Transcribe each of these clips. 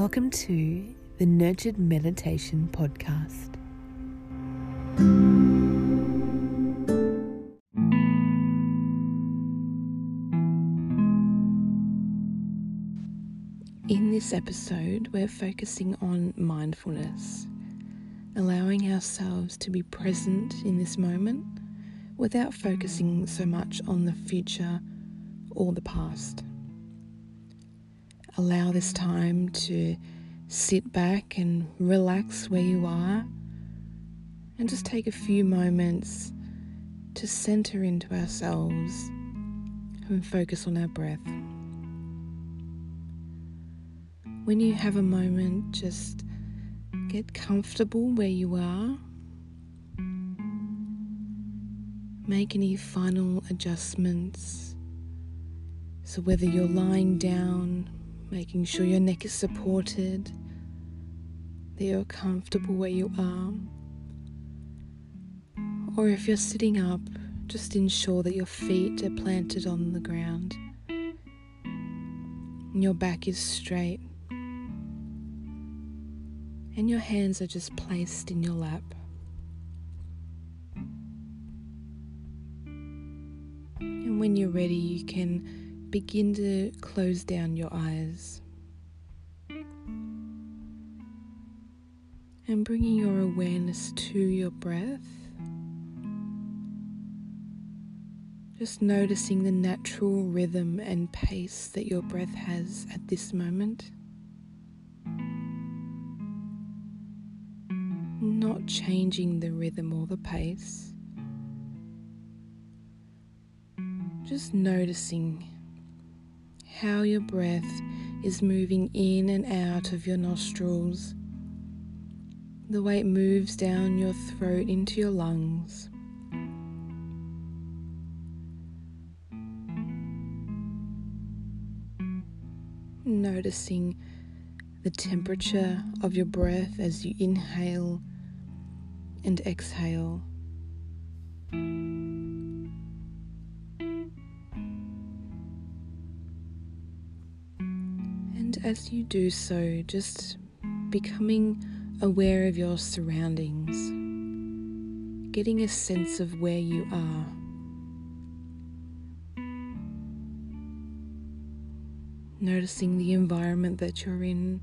Welcome to the Nurtured Meditation Podcast. In this episode, we're focusing on mindfulness, allowing ourselves to be present in this moment without focusing so much on the future or the past. Allow this time to sit back and relax where you are, and just take a few moments to center into ourselves and focus on our breath. When you have a moment, just get comfortable where you are. Make any final adjustments. So, whether you're lying down making sure your neck is supported, that you're comfortable where you are. Or if you're sitting up, just ensure that your feet are planted on the ground and your back is straight and your hands are just placed in your lap. And when you're ready, you can begin to close down your eyes. And bringing your awareness to your breath. Just noticing the natural rhythm and pace that your breath has at this moment. Not changing the rhythm or the pace. Just noticing how your breath is moving in and out of your nostrils, the way it moves down your throat into your lungs. Noticing the temperature of your breath as you inhale and exhale. As you do so, just becoming aware of your surroundings, getting a sense of where you are. Noticing the environment that you're in,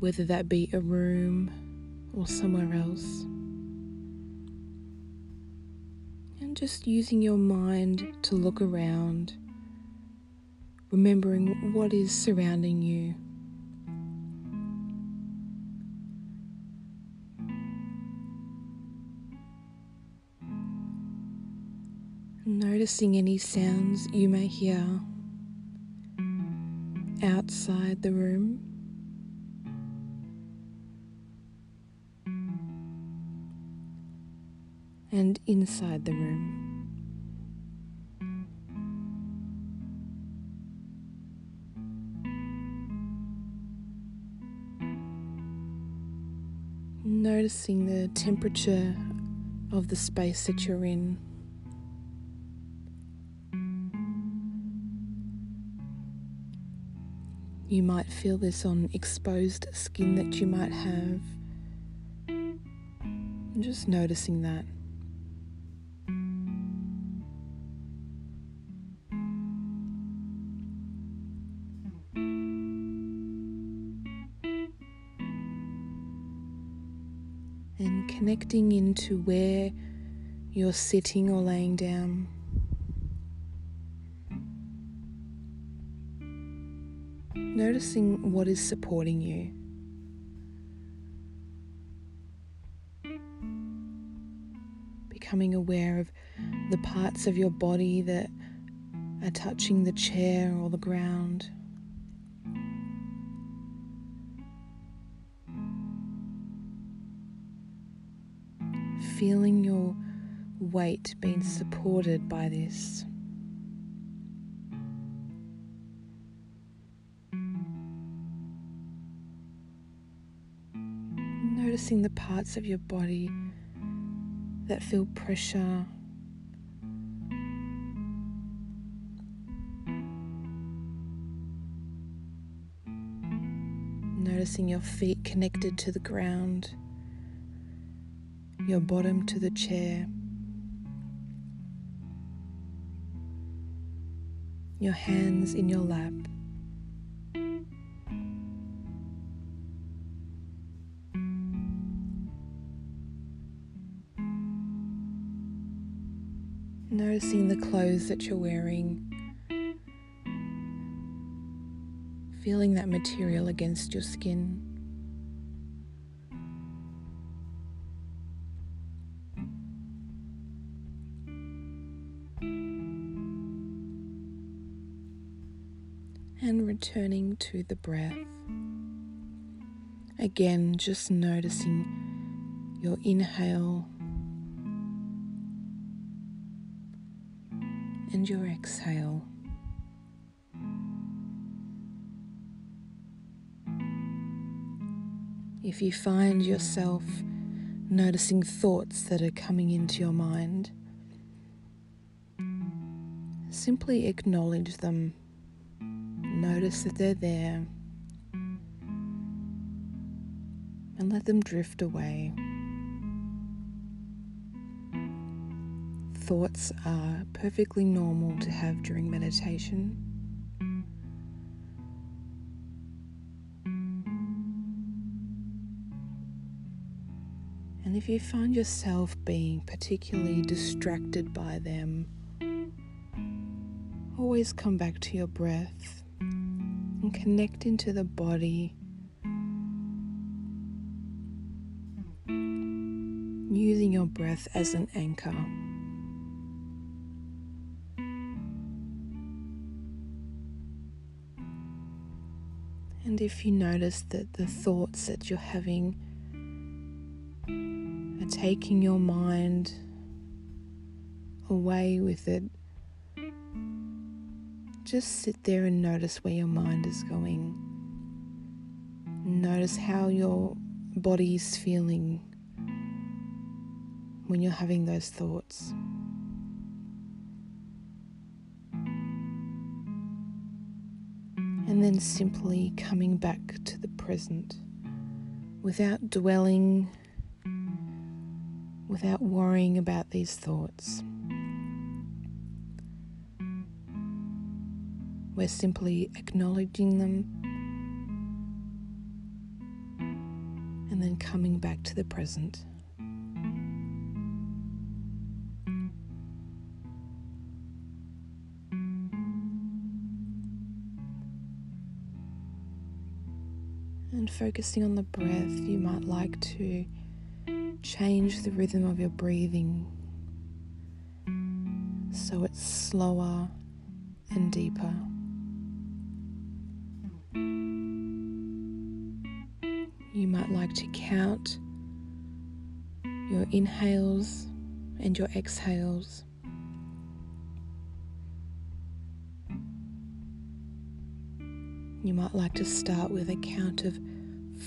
whether that be a room or somewhere else. And just using your mind to look around remembering what is surrounding you. Noticing any sounds you may hear outside the room. And inside the room. Noticing the temperature of the space that you're in. You might feel this on exposed skin that you might have. And just noticing that. Connecting into where you're sitting or laying down. Noticing what is supporting you. Becoming aware of the parts of your body that are touching the chair or the ground. Feeling your weight being supported by this. Noticing the parts of your body that feel pressure. noticing your feet connected to the ground, your bottom to the chair, your hands in your lap. Noticing the clothes that you're wearing, feeling that material against your skin. Returning to the breath. Again, just noticing your inhale and your exhale. If you find yourself noticing thoughts that are coming into your mind, simply acknowledge them. Notice that they're there and let them drift away. Thoughts are perfectly normal to have during meditation. And if you find yourself being particularly distracted by them, always come back to your breath and connect into the body. Using your breath as an anchor. And if you notice that the thoughts that you're having are taking your mind away with it, just sit there and notice where your mind is going. Notice how your body is feeling when you're having those thoughts. And then simply coming back to the present without dwelling without worrying about these thoughts. We're simply acknowledging them and then coming back to the present. And focusing on the breath, you might like to change the rhythm of your breathing so it's slower and deeper. You might like to count your inhales and your exhales. You might like to start with a count of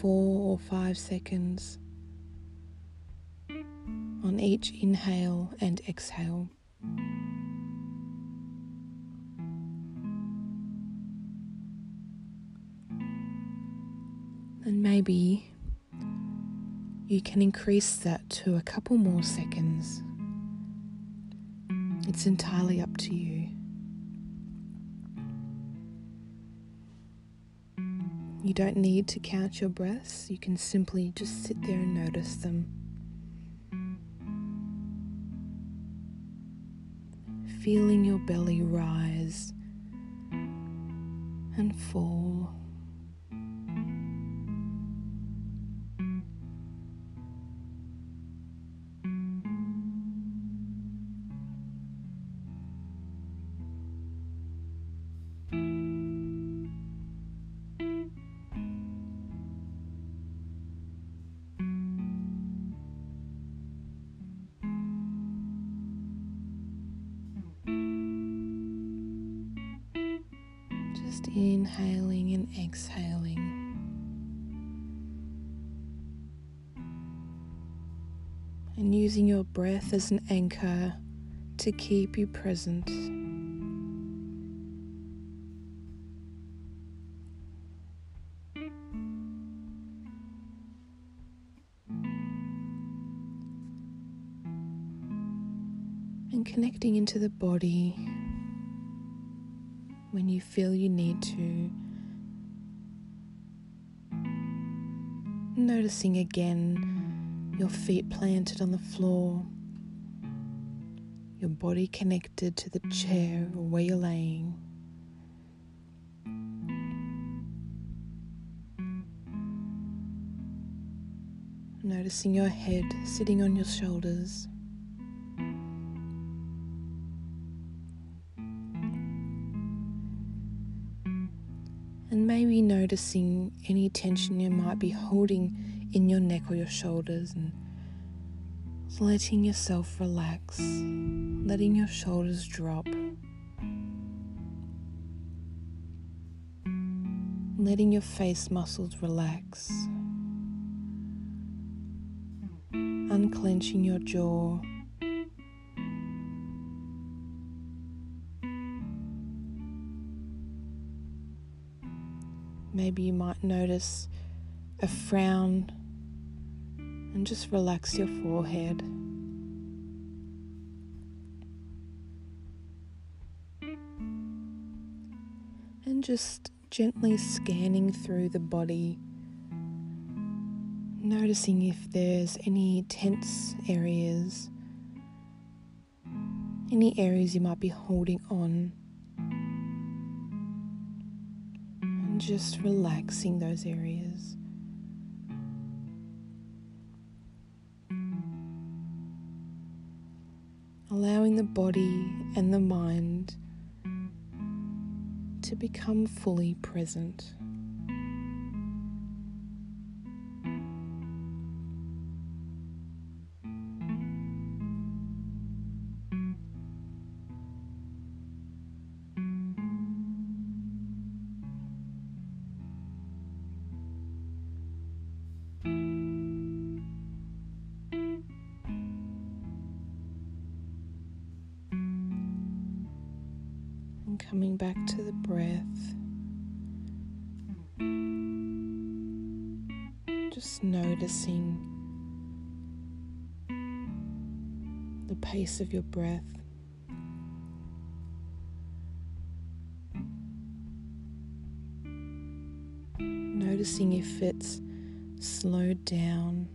four or five seconds on each inhale and exhale. And maybe you can increase that to a couple more seconds. It's entirely up to you. You don't need to count your breaths, you can simply just sit there and notice them. feeling your belly rise and fall. inhaling and exhaling. And using your breath as an anchor to keep you present. And connecting into the body when you feel you need to. Noticing again your feet planted on the floor, your body connected to the chair or where you're laying. Noticing your head sitting on your shoulders. And maybe noticing any tension you might be holding in your neck or your shoulders and letting yourself relax, letting your shoulders drop, letting your face muscles relax. unclenching your jaw. Maybe you might notice a frown and just relax your forehead. And just gently scanning through the body noticing if there's any tense areas, any areas you might be holding on, just relaxing those areas. Allowing the body and the mind to become fully present. Coming back to the breath. Just noticing the pace of your breath. Noticing if it's slowed down.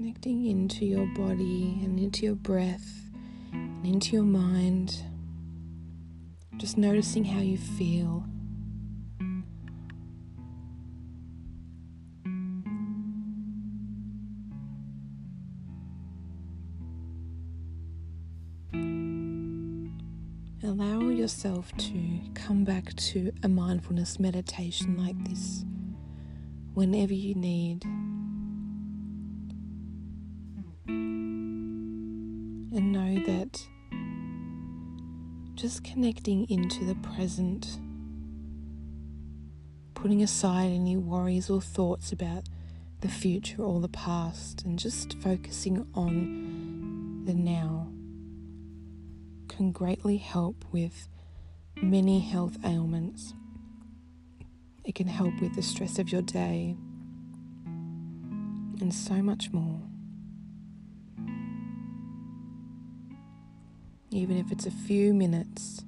Connecting into your body and into your breath and into your mind. Just noticing how you feel. Allow yourself to come back to a mindfulness meditation like this whenever you need. Just connecting into the present, putting aside any worries or thoughts about the future or the past, and just focusing on the now can greatly help with many health ailments. It can help with the stress of your day and so much more. Even if it's a few minutes,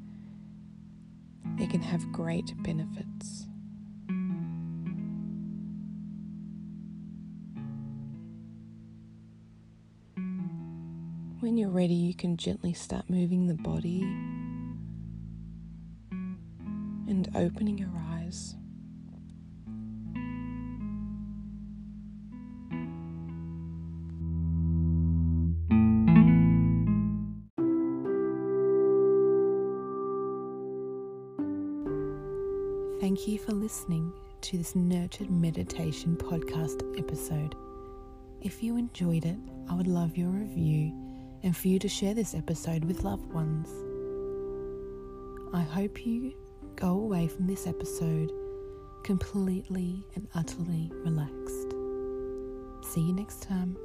it can have great benefits. When you're ready, you can gently start moving the body and opening your eyes. Thank you for listening to this Nurtured Meditation podcast episode. If you enjoyed it, I would love your review and for you to share this episode with loved ones. I hope you go away from this episode completely and utterly relaxed. See you next time.